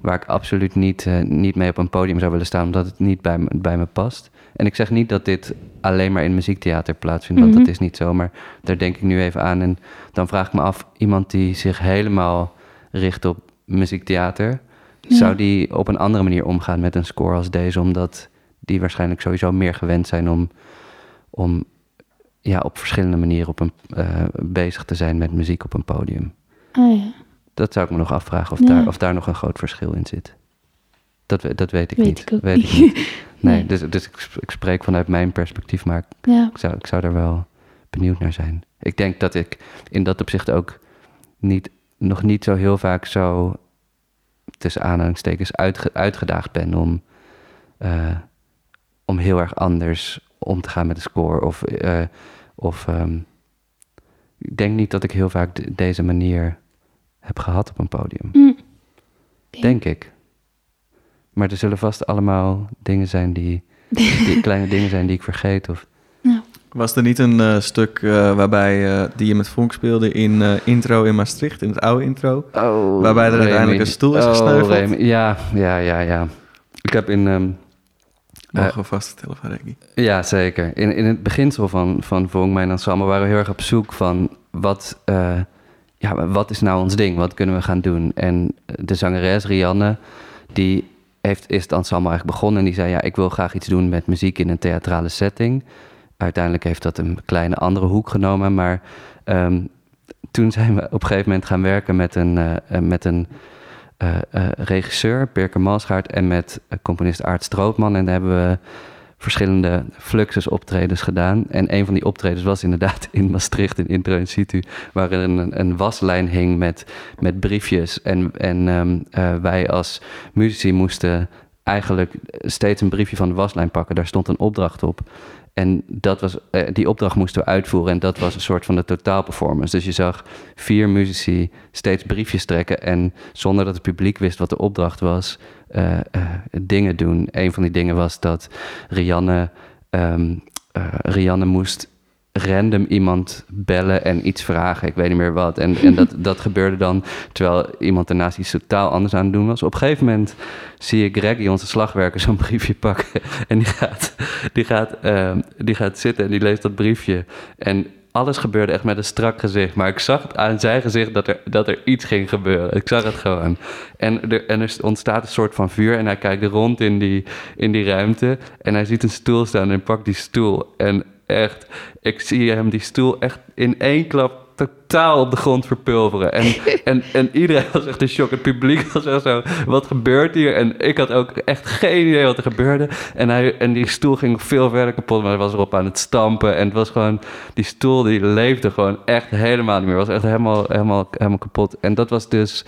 Waar ik absoluut niet, niet mee op een podium zou willen staan, omdat het niet bij me, bij me past. En ik zeg niet dat dit alleen maar in muziektheater plaatsvindt, want Mhm. dat is niet zo. Maar daar denk ik nu even aan. En dan vraag ik me af, iemand die zich helemaal richt op muziektheater, Ja. zou die op een andere manier omgaan met een score als deze? Omdat die waarschijnlijk sowieso meer gewend zijn om, om ja, op verschillende manieren op een, eh, bezig te zijn met muziek op een podium. Oh, ja. Dat zou ik me nog afvragen of, Ja. daar, of daar nog een groot verschil in zit. Dat, dat weet ik Weet niet. ik weet niet. Ik niet. Nee, Nee. dus, dus ik, ik spreek vanuit mijn perspectief, maar Ja. ik zou, ik zou daar wel benieuwd naar zijn. Ik denk dat ik in dat opzicht ook niet, nog niet zo heel vaak zo tussen aanhalingstekens uitge, uitgedaagd ben om, eh, om heel erg anders om te gaan met de score. Of, eh, of ehm, ik denk niet dat ik heel vaak de- deze manier heb gehad op een podium. Mm. Denk ik. Maar er zullen vast allemaal dingen zijn die, die kleine dingen zijn die ik vergeet. Of, Was er niet een eh, stuk eh, waarbij eh, die je met Vonk speelde in eh, intro in Maastricht, in het oude intro? Oh, Waarbij er uiteindelijk een stoel is gesneuveld. Remy. Ja, ja, ja, ja. Ik heb in... ehm, Mogen we vaststellen van Reggie. ja, zeker. In, in het beginsel van, van Vonk, mijn ensemble, waren we heel erg op zoek van... Wat, eh, ja, wat is nou ons ding? Wat kunnen we gaan doen? En de zangeres Rianne, die heeft, is het ensemble eigenlijk begonnen. En die zei, ja, ik wil graag iets doen met muziek in een theatrale setting. Uiteindelijk heeft dat een kleine andere hoek genomen. Maar ehm, toen zijn we op een gegeven moment gaan werken met een, uh, met een uh, regisseur, Birker Malsgaard, en met componist Aart Strootman. En daar hebben we verschillende Fluxus optredens gedaan. En een van die optredens was inderdaad in Maastricht, in Intro in Situ, waar een, een waslijn hing met, met briefjes. En, en um, uh, wij als muzici moesten eigenlijk steeds een briefje van de waslijn pakken. Daar stond een opdracht op. En dat was, uh, die opdracht moesten we uitvoeren. En dat was een soort van de totaalperformance. Dus je zag vier muzici steeds briefjes trekken. En zonder dat het publiek wist wat de opdracht was, uh, uh, dingen doen. Een van die dingen was dat Rianne, um, Rianne moest random iemand bellen en iets vragen. Ik weet niet meer wat. En, en dat, dat gebeurde dan terwijl iemand daarnaast iets totaal anders aan het doen was. Op een gegeven moment zie ik Greggy, onze slagwerker, zo'n briefje pakken. En die gaat, die, gaat, uh, die gaat zitten en die leest dat briefje. En alles gebeurde echt met een strak gezicht. Maar ik zag aan zijn gezicht dat er, dat er iets ging gebeuren. Ik zag het gewoon. En er, en er ontstaat een soort van vuur. En hij kijkt rond in die, in die ruimte. En hij ziet een stoel staan en pakt die stoel. En echt, ik zie hem die stoel echt in één klap totaal op de grond verpulveren. En, en, en iedereen was echt in shock. Het publiek was echt zo, wat gebeurt hier? En ik had ook echt geen idee wat er gebeurde. En, hij, en die stoel ging veel verder kapot, maar hij was erop aan het stampen. En het was gewoon, die stoel die leefde gewoon echt helemaal niet meer. was echt helemaal, helemaal, helemaal kapot. En dat was dus,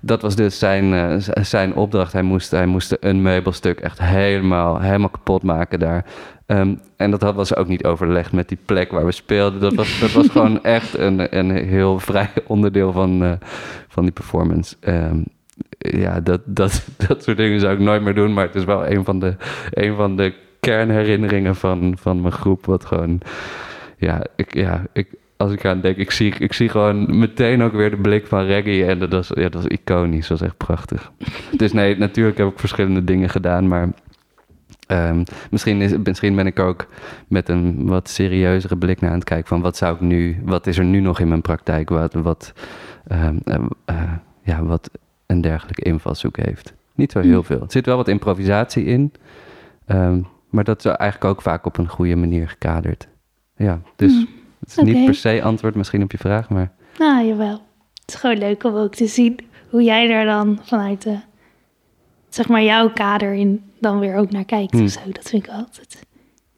dat was dus zijn, uh, zijn opdracht. Hij moest, hij moest een meubelstuk echt helemaal, helemaal kapot maken daar. Um, en dat was ook niet overlegd met die plek waar we speelden. Dat was, dat was gewoon echt een, een heel vrij onderdeel van, uh, van die performance. Um, ja, dat, dat, dat soort dingen zou ik nooit meer doen. Maar het is wel een van de, een van de kernherinneringen van, van mijn groep. Wat gewoon, ja, ik, ja, ik, als ik aan denk, ik zie, ik zie gewoon meteen ook weer de blik van reggae. En dat was, ja, dat was iconisch. Dat was echt prachtig. dus nee, natuurlijk heb ik verschillende dingen gedaan, maar Um, misschien, is, misschien ben ik ook met een wat serieuzere blik naar aan het kijken van wat zou ik nu, wat is er nu nog in mijn praktijk, wat, wat, um, uh, ja, wat een dergelijke invalshoek heeft. Niet zo heel veel. Er zit wel wat improvisatie in, um, maar dat is eigenlijk ook vaak op een goede manier gekaderd. Ja, dus mm, het is okay. niet per se antwoord misschien op je vraag, maar. Nou, jawel. Het is gewoon leuk om ook te zien hoe jij daar dan vanuit de zeg maar jouw kader in dan weer ook naar kijkt hmm. of zo. Dat vind ik altijd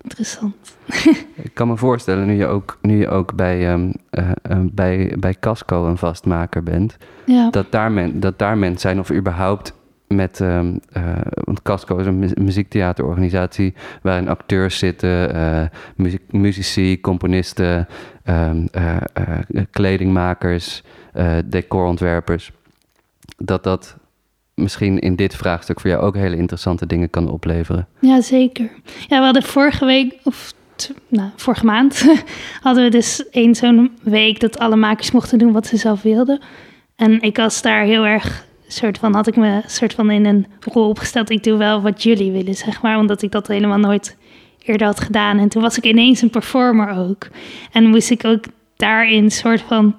interessant. ik kan me voorstellen, nu je ook, nu je ook bij, um, uh, uh, bij, bij Casco een vastmaker bent, ja. dat, daar men, dat daar mensen zijn of überhaupt met, um, uh, want Casco is een muziektheaterorganisatie waarin acteurs zitten, muziek, muzici, componisten, um, kledingmakers, decorontwerpers. Dat dat misschien in dit vraagstuk voor jou ook hele interessante dingen kan opleveren. Ja, zeker. Ja, we hadden vorige week, of nou, vorige maand, hadden we dus één zo'n week dat alle makers mochten doen wat ze zelf wilden. En ik was daar heel erg, soort van, had ik me soort van in een rol opgesteld. Ik doe wel wat jullie willen, zeg maar, omdat ik dat helemaal nooit eerder had gedaan. En toen was ik ineens een performer ook. En moest ik ook daarin soort van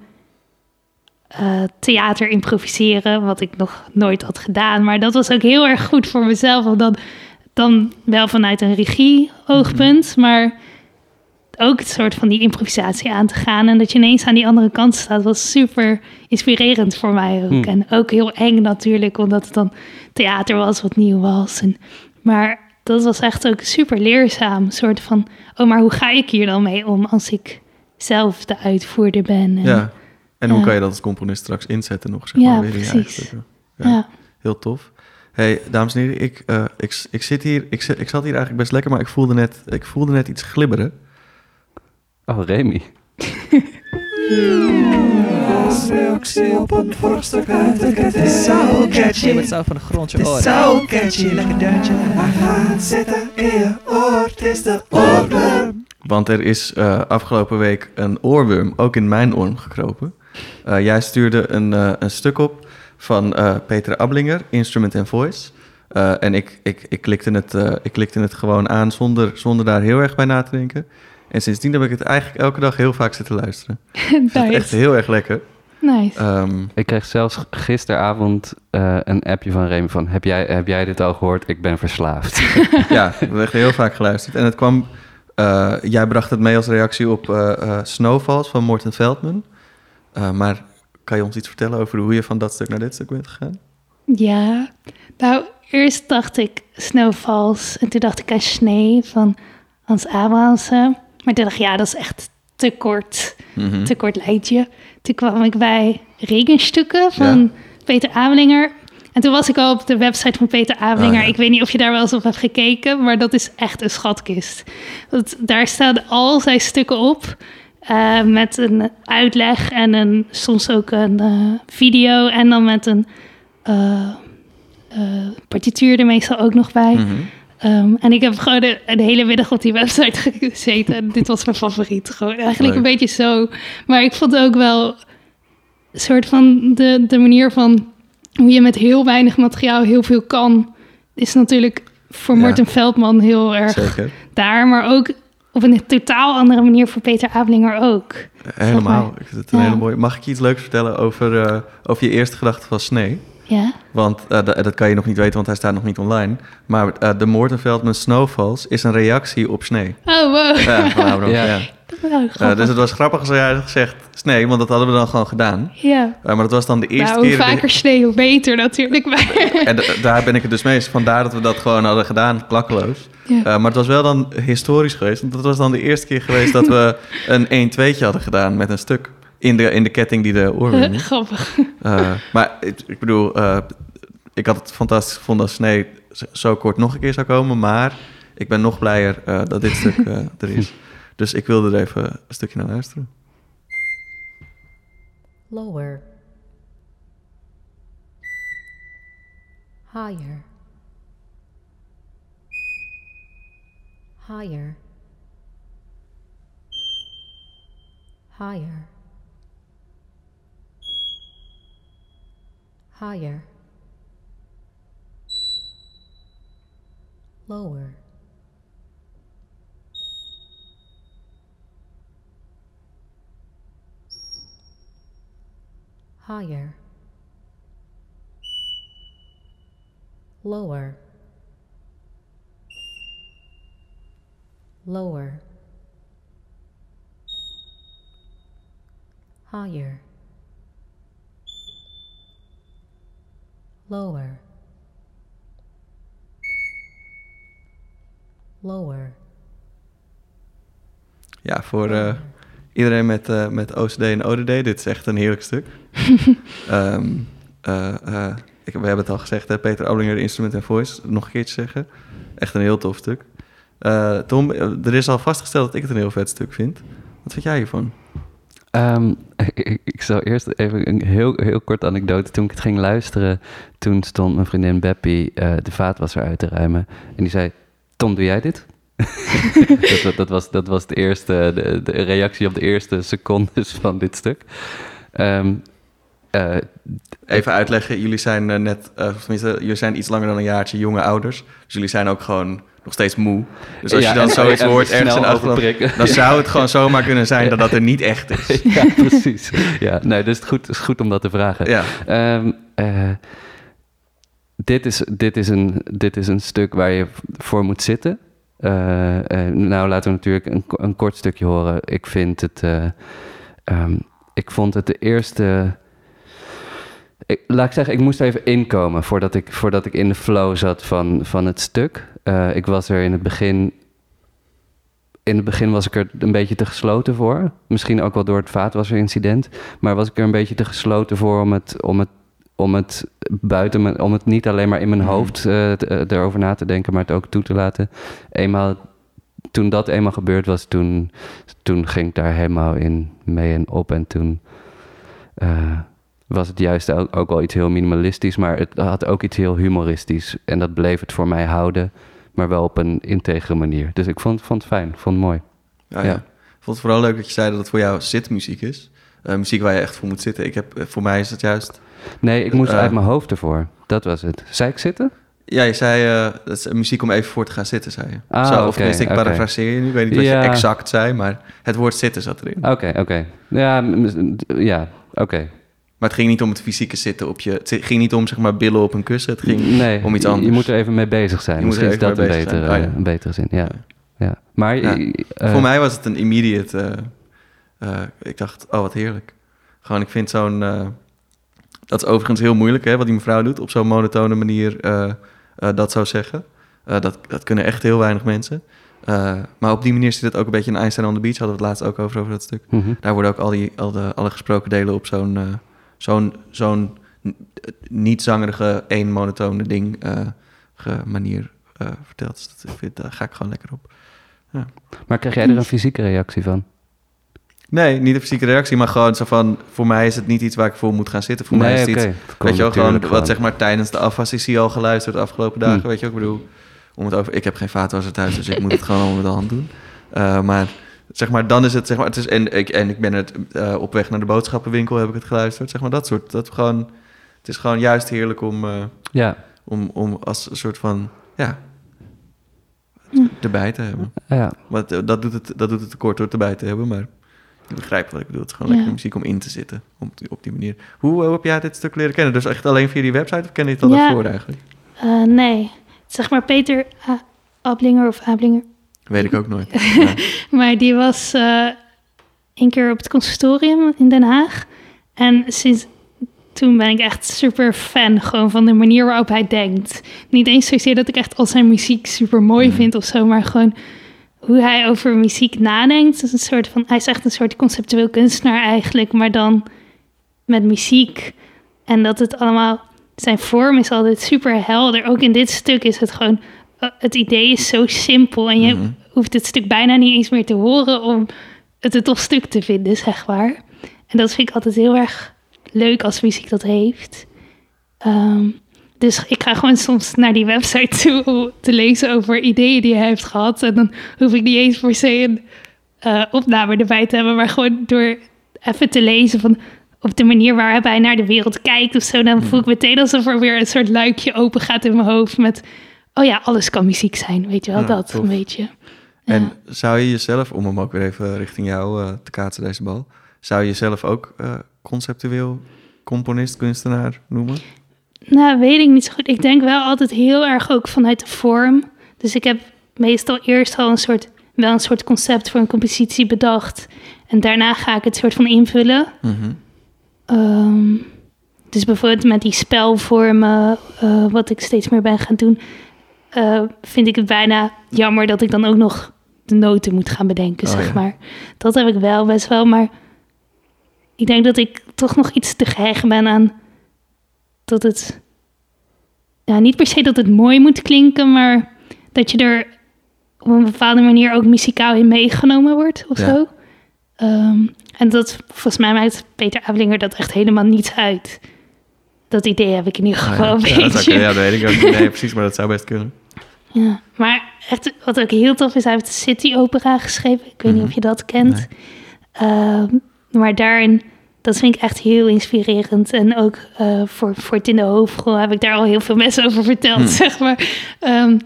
uh, theater improviseren, wat ik nog nooit had gedaan. Maar dat was ook heel erg goed voor mezelf, omdat dan wel vanuit een regie-oogpunt, mhm. maar ook het soort van die improvisatie aan te gaan. En dat je ineens aan die andere kant staat, was super inspirerend voor mij ook. Mhm. En ook heel eng natuurlijk, omdat het dan theater was wat nieuw was. En, maar dat was echt ook super leerzaam. Een soort van, oh, maar hoe ga ik hier dan mee om als ik zelf de uitvoerder ben? En, ja. En hoe kan je dat als componist straks inzetten nog? Zeg ja, maar, weer precies. Ja, ja, Heel tof. Hey, dames en heren, ik, uh, ik, ik, zit hier, ik, ik zat hier eigenlijk best lekker, maar ik voelde net, ik voelde net iets glibberen. Oh, Remy. Het is zo van de grond je is zo catchy. Lekker gaat zitten in je oor. Het is de oorworm. Want er is uh, afgelopen week een oorworm ook in mijn oor gekropen. Uh, jij stuurde een, uh, een stuk op van uh, Peter Ablinger, Instrument and Voice. en ik, ik, ik, klikte het, ik klikte het gewoon aan zonder, zonder daar heel erg bij na te denken. En sindsdien heb ik het eigenlijk elke dag heel vaak zitten luisteren. nice. echt heel erg lekker. Nice. Ehm, Ik kreeg zelfs gisteravond eh, een appje van Remy van... Heb jij, heb jij dit al gehoord? Ik ben verslaafd. ja, we hebben echt heel vaak geluisterd. En het kwam... eh, jij bracht het mee als reactie op eh, eh, Snowfalls van Morten Veldman. Eh, maar kan je ons iets vertellen over hoe je van dat stuk naar dit stuk bent gegaan? Ja, nou, eerst dacht ik Snowfalls en toen dacht ik aan Snee van Hans Abrahamsen. Maar toen dacht ik, ja, dat is echt te kort, Mhm. te kort lijntje. Toen kwam ik bij regenstukken van Peter Avelinger. En toen was ik al op de website van Peter Avelinger. Oh, ja. Ik weet niet of je daar wel eens op hebt gekeken, maar dat is echt een schatkist. Want daar staan al zijn stukken op. eh, met een uitleg en een, soms ook een eh, video. En dan met een eh, partituur er meestal ook nog bij. Mhm. Ehm, en ik heb gewoon de, de hele middag op die website gezeten. En dit was mijn favoriet. Gewoon eigenlijk Leuk. een beetje zo. Maar ik vond ook wel een soort van de, de manier van hoe je met heel weinig materiaal heel veel kan. Is natuurlijk voor Ja. Morten Veldman heel erg Zeker. daar. Maar ook op een totaal andere manier voor Peter Avelinger ook. Helemaal. maar. Ik vind het een Ja. hele mooie. Mag ik je iets leuks vertellen over, eh, over je eerste gedachte van Snee? Ja, Want eh, da- dat kan je nog niet weten, want hij staat nog niet online. Maar eh, de Morten Veldman Snowfalls is een reactie op Snee. oh wow. Ja, Abraham, Ja. Ja. Dus het was grappig als jij had gezegd Snee, want dat hadden we dan gewoon gedaan. ja. Eh, maar dat was dan de eerste Nou, hoe keer... vaker snee, hoe beter natuurlijk. Maar, En daar ben ik het dus mee eens. Vandaar dat we dat gewoon hadden gedaan, klakkeloos. ja. Eh, maar het was wel dan historisch geweest. Want dat was dan de eerste keer geweest dat we een 1-2'tje hadden gedaan met een stuk. In de, in de ketting die de is. Grappig. Eh, maar ik, ik bedoel, ik had het fantastisch gevonden als Snee zo kort nog een keer zou komen. Maar ik ben nog blijer dat dit stuk er is. Dus ik wilde er even een stukje naar luisteren. lower, higher, higher, higher, higher, lower. Higher, lower, lower, higher, lower, lower. Ja, voor eh, iedereen met, eh, met OCD en ODD, dit is echt een heerlijk stuk. Ehm, eh, eh, we hebben het al gezegd, hè, Peter Oblinger, Instrument en Voice. Nog een keertje zeggen. Echt een heel tof stuk. Eh, Tom, er is al vastgesteld dat ik het een heel vet stuk vind. Wat vind jij hiervan? Ehm, ik, ik zal eerst even een heel, heel kort anekdote. Toen ik het ging luisteren, toen stond mijn vriendin Beppie eh, de vaatwasser uit te ruimen. En die zei, Tom, doe jij dit? dat, dat, was, dat was de, eerste, de, reactie op de eerste secondes van dit stuk. Ehm, eh, Even uitleggen, jullie zijn eh, net, of tenminste, jullie zijn iets langer dan een jaartje jonge ouders. Dus jullie zijn ook gewoon nog steeds moe. Dus als Ja, je dan zoiets hoort ergens in overprikken. dan zou het gewoon zomaar kunnen zijn dat dat er niet echt is. ja, precies. Ja, nee, dus het is goed, is goed om dat te vragen. Ja, Ehm, eh, dit, is, dit, is een, dit is een stuk waar je voor moet zitten. Nou, laten we natuurlijk een, een kort stukje horen. Ik vind het. eh, ehm, ik vond het de eerste. Ik, laat ik zeggen, ik moest even inkomen voordat ik, voordat ik in de flow zat van, van het stuk. Eh, ik was er in het begin. In het begin was ik er een beetje te gesloten voor. Misschien ook wel door het vaatwasserincident. Maar was ik er een beetje te gesloten voor om het, om het, om het buiten mijn, om het niet alleen maar in mijn Mhm. hoofd t- eh, erover na te denken, maar het ook toe te laten. Eenmaal, toen dat eenmaal gebeurd was, toen, toen ging ik daar helemaal in mee en op. En toen was het juist ook, ook wel iets heel minimalistisch, maar het had ook iets heel humoristisch. En dat bleef het voor mij houden, maar wel op een integere manier. Dus ik vond, vond het fijn, vond het mooi. ja, ja. Ja. Ik vond het vooral leuk dat je zei dat het voor jou zitmuziek is. Eh, muziek waar je echt voor moet zitten. Ik heb, eh, voor mij is het juist... Nee, ik moest Eh. uit mijn hoofd ervoor. Dat was het. Zei ik zitten? Ja, je zei dat is muziek om even voor te gaan zitten, zei je. Ah, Zo, of tenminste, ik oké. parafraseer je nu. Ik weet niet wat Ja. je exact zei, maar het woord zitten zat erin. Oké, oké. Ja, ja oké. Maar het ging niet om het fysieke zitten op je... Het ging niet om, zeg maar, billen op een kussen. Het ging nee, om iets anders. Je moet er even mee bezig zijn. Je moet er Misschien is even dat een betere, ja. een betere zin. Ja. Ja. Maar Ja. eh, Voor mij was het een immediate... eh, eh, ik dacht, oh, wat heerlijk. Gewoon, ik vind zo'n... dat is overigens heel moeilijk, hè, wat die mevrouw doet. Op zo'n monotone manier dat zou zeggen. Dat, dat kunnen echt heel weinig mensen. Maar op die manier zit het ook een beetje in Einstein on the Beach. Hadden we het laatst ook over, over dat stuk. mhm. Daar worden ook al die, al de, alle gesproken delen op zo'n zo'n zo'n n- niet zangerige, één monotone ding eh, manier eh, verteld. Dus dat, ik vind, daar ga ik gewoon lekker op. Maar krijg jij er een fysieke reactie van? Nee, niet een fysieke reactie, maar gewoon zo van... Voor mij is het niet iets waar ik voor moet gaan zitten. Voor mij is het iets... Weet je wel, gewoon wat zeg maar tijdens de afwassessie al geluisterd de afgelopen dagen. Hm. Weet je wel, ik bedoel, om het over, ik heb geen vaatwasser thuis, dus ik moet het gewoon allemaal met de hand doen. Eh, maar zeg maar, dan is het zeg maar, het is en ik en ik ben het eh, op weg naar de boodschappenwinkel heb ik het geluisterd. Zeg maar dat soort, dat gewoon, het is gewoon juist heerlijk om, eh, Ja, om, om als een soort van, ja, erbij te hebben. ja. Want eh, dat doet het, dat doet het tekort door het erbij te hebben, maar je begrijpt wat ik bedoel. Het is gewoon Ja. lekker muziek om in te zitten, op die, op die manier. Hoe eh, heb jij dit stuk leren kennen? Dus echt alleen via die website of ken je het al Ja. daarvoor eigenlijk? Eh, nee, zeg maar Peter A- Ablinger of Ablinger. Weet ik ook nooit. Ja. Maar die was eh een keer op het conservatorium in Den Haag. En sinds toen ben ik echt super fan gewoon van de manier waarop hij denkt. Niet eens zozeer dat ik echt al zijn muziek super mooi Mhm. vind of zo, maar gewoon hoe hij over muziek nadenkt. Is een soort van, hij is echt een soort conceptueel kunstenaar eigenlijk, maar dan met muziek. En dat het allemaal, zijn vorm is altijd super helder. Ook in dit stuk is het gewoon, eh, het idee is zo simpel en je Mhm. Hoeft het stuk bijna niet eens meer te horen om het een tof stuk te vinden, zeg maar. En dat vind ik altijd heel erg leuk als muziek dat heeft. Ehm, dus ik ga gewoon soms naar die website toe om te lezen over ideeën die hij heeft gehad. En dan hoef ik niet eens per se een eh, opname erbij te hebben, maar gewoon door even te lezen van op de manier waarop hij naar de wereld kijkt of zo, dan voel ik meteen alsof er weer een soort luikje open gaat in mijn hoofd met, oh ja, alles kan muziek zijn, weet je wel, Ja, dat tof. een beetje. En zou je jezelf, om hem ook weer even richting jou eh, te kaatsen deze bal, zou je jezelf ook eh, conceptueel componist, kunstenaar noemen? Nou, weet ik niet zo goed. Ik denk wel altijd heel erg ook vanuit de vorm. Dus ik heb meestal eerst al een soort, wel een soort concept voor een compositie bedacht. En daarna ga ik het soort van invullen. Mhm. Ehm, dus bijvoorbeeld met die spelvormen, eh, wat ik steeds meer ben gaan doen, vind ik het bijna jammer dat ik dan ook nog de noten moet gaan bedenken, Oh, zeg ja. maar. Dat heb ik wel best wel, maar ik denk dat ik toch nog iets te gehecht ben aan dat het, ja, niet per se dat het mooi moet klinken, maar dat je er op een bepaalde manier ook muzikaal in meegenomen wordt of Ja. zo. Ehm, en dat, volgens mij maakt Peter Avelinger dat echt helemaal niets uit. Dat idee heb ik in ieder Ah, geval ja. een Ja, dat, ja, dat weet ik ook niet. Nee, precies, maar dat zou best kunnen. Ja, maar echt, wat ook heel tof is, hij heeft de City Opera geschreven. Ik weet Mhm. niet of je dat kent. Nee. Ehm, maar daarin, dat vind ik echt heel inspirerend. En ook eh, voor, voor het in de hoofdrol heb ik daar al heel veel mensen over verteld, Hmm. zeg maar. Ehm,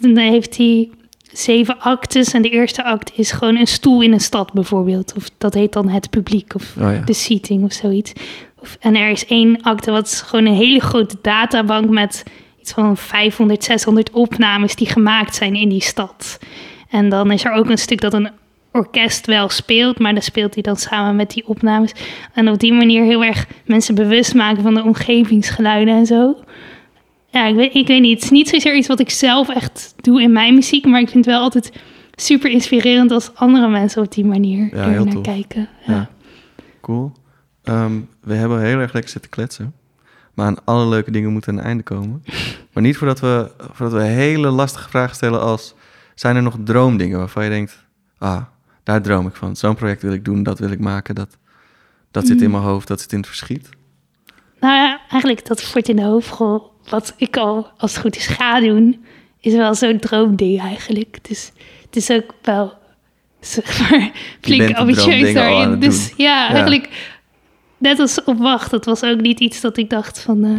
dan heeft hij zeven actes en de eerste act is gewoon een stoel in een stad bijvoorbeeld. Of dat heet dan het publiek of Oh ja. de seating of zoiets. Of, en er is één acte wat is gewoon een hele grote databank met iets van 500, 600 opnames die gemaakt zijn in die stad. En dan is er ook een stuk dat een orkest wel speelt, maar dan speelt hij dan samen met die opnames. En op die manier heel erg mensen bewust maken van de omgevingsgeluiden en zo. Ja, ik weet, ik weet niet. Het is niet zozeer iets wat ik zelf echt doe in mijn muziek, maar ik vind het wel altijd super inspirerend als andere mensen op die manier Ja, er naar tof. kijken. Ja. Cool. Ehm, we hebben heel erg lekker zitten kletsen. Maar aan alle leuke dingen moeten een einde komen. Maar niet voordat we, voordat we hele lastige vragen stellen als... Zijn er nog droomdingen waarvan je denkt... Ah, daar droom ik van. Zo'n project wil ik doen, dat wil ik maken. Dat, dat zit in mijn hoofd, dat zit in het verschiet. Nou ja, eigenlijk dat voort in de hoofdrol, wat ik al als het goed is ga doen, is wel zo'n droomding eigenlijk. Dus het is ook wel, zeg maar, flink ambitieus daarin. Dus Ja. eigenlijk, net als op wacht, dat was ook niet iets dat ik dacht van, eh,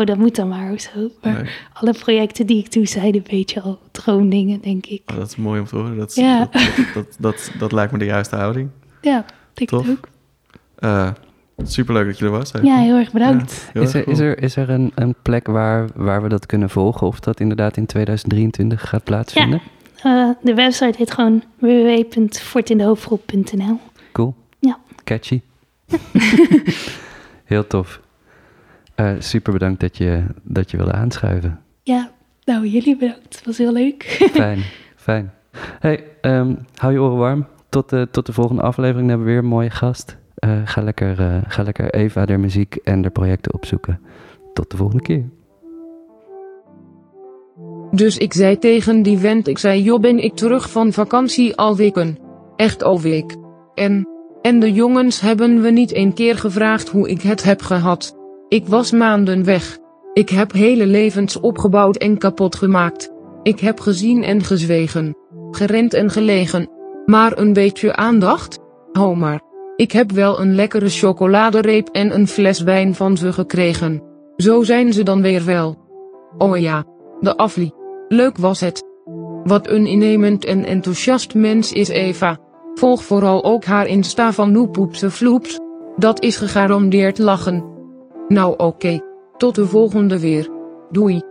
oh dat moet dan maar of zo. Maar Nee. alle projecten die ik doe zijn een beetje al droomdingen, denk ik. Oh, dat is mooi om te horen. Dat, is- Ja. dat, dat, dat, dat, dat lijkt me de juiste houding. Ja, denk Tof. ik ook. Eh, Superleuk dat je er was. Ja, heel erg bedankt. Heel Is er, is er, is er een, een plek waar, waar we dat kunnen volgen? Of dat inderdaad in 2023 gaat plaatsvinden? Eh, de website heet gewoon www.fortindehoofdgroep.nl. Cool. Ja. Catchy. Heel tof. Eh, super bedankt dat je, dat je wilde aanschuiven. Ja, nou jullie bedankt. Het was heel leuk. Fijn, fijn. Hey, ehm, hou je oren warm. Tot de, tot de volgende aflevering Dan hebben we weer een mooie gast. Eh, ga, lekker, eh, ga lekker Eva, de muziek en de projecten opzoeken. Tot de volgende keer. Dus ik zei tegen die vent, ik zei joh ben ik terug van vakantie al weken. Echt al week. En, en de jongens hebben we niet een keer gevraagd hoe ik het heb gehad. Ik was maanden weg. Ik heb hele levens opgebouwd en kapot gemaakt. Ik heb gezien en gezwegen. Gerend en gelegen. Maar een beetje aandacht? Hou maar. Ik heb wel een lekkere chocoladereep en een fles wijn van ze gekregen. Zo zijn ze dan weer wel. Oh ja, de afli. Leuk was het. Wat een innemend en enthousiast mens is Eva. Volg vooral ook haar Insta van Noepoepse Vloeps. Dat is gegarandeerd lachen. Nou oké, tot de volgende weer. Doei.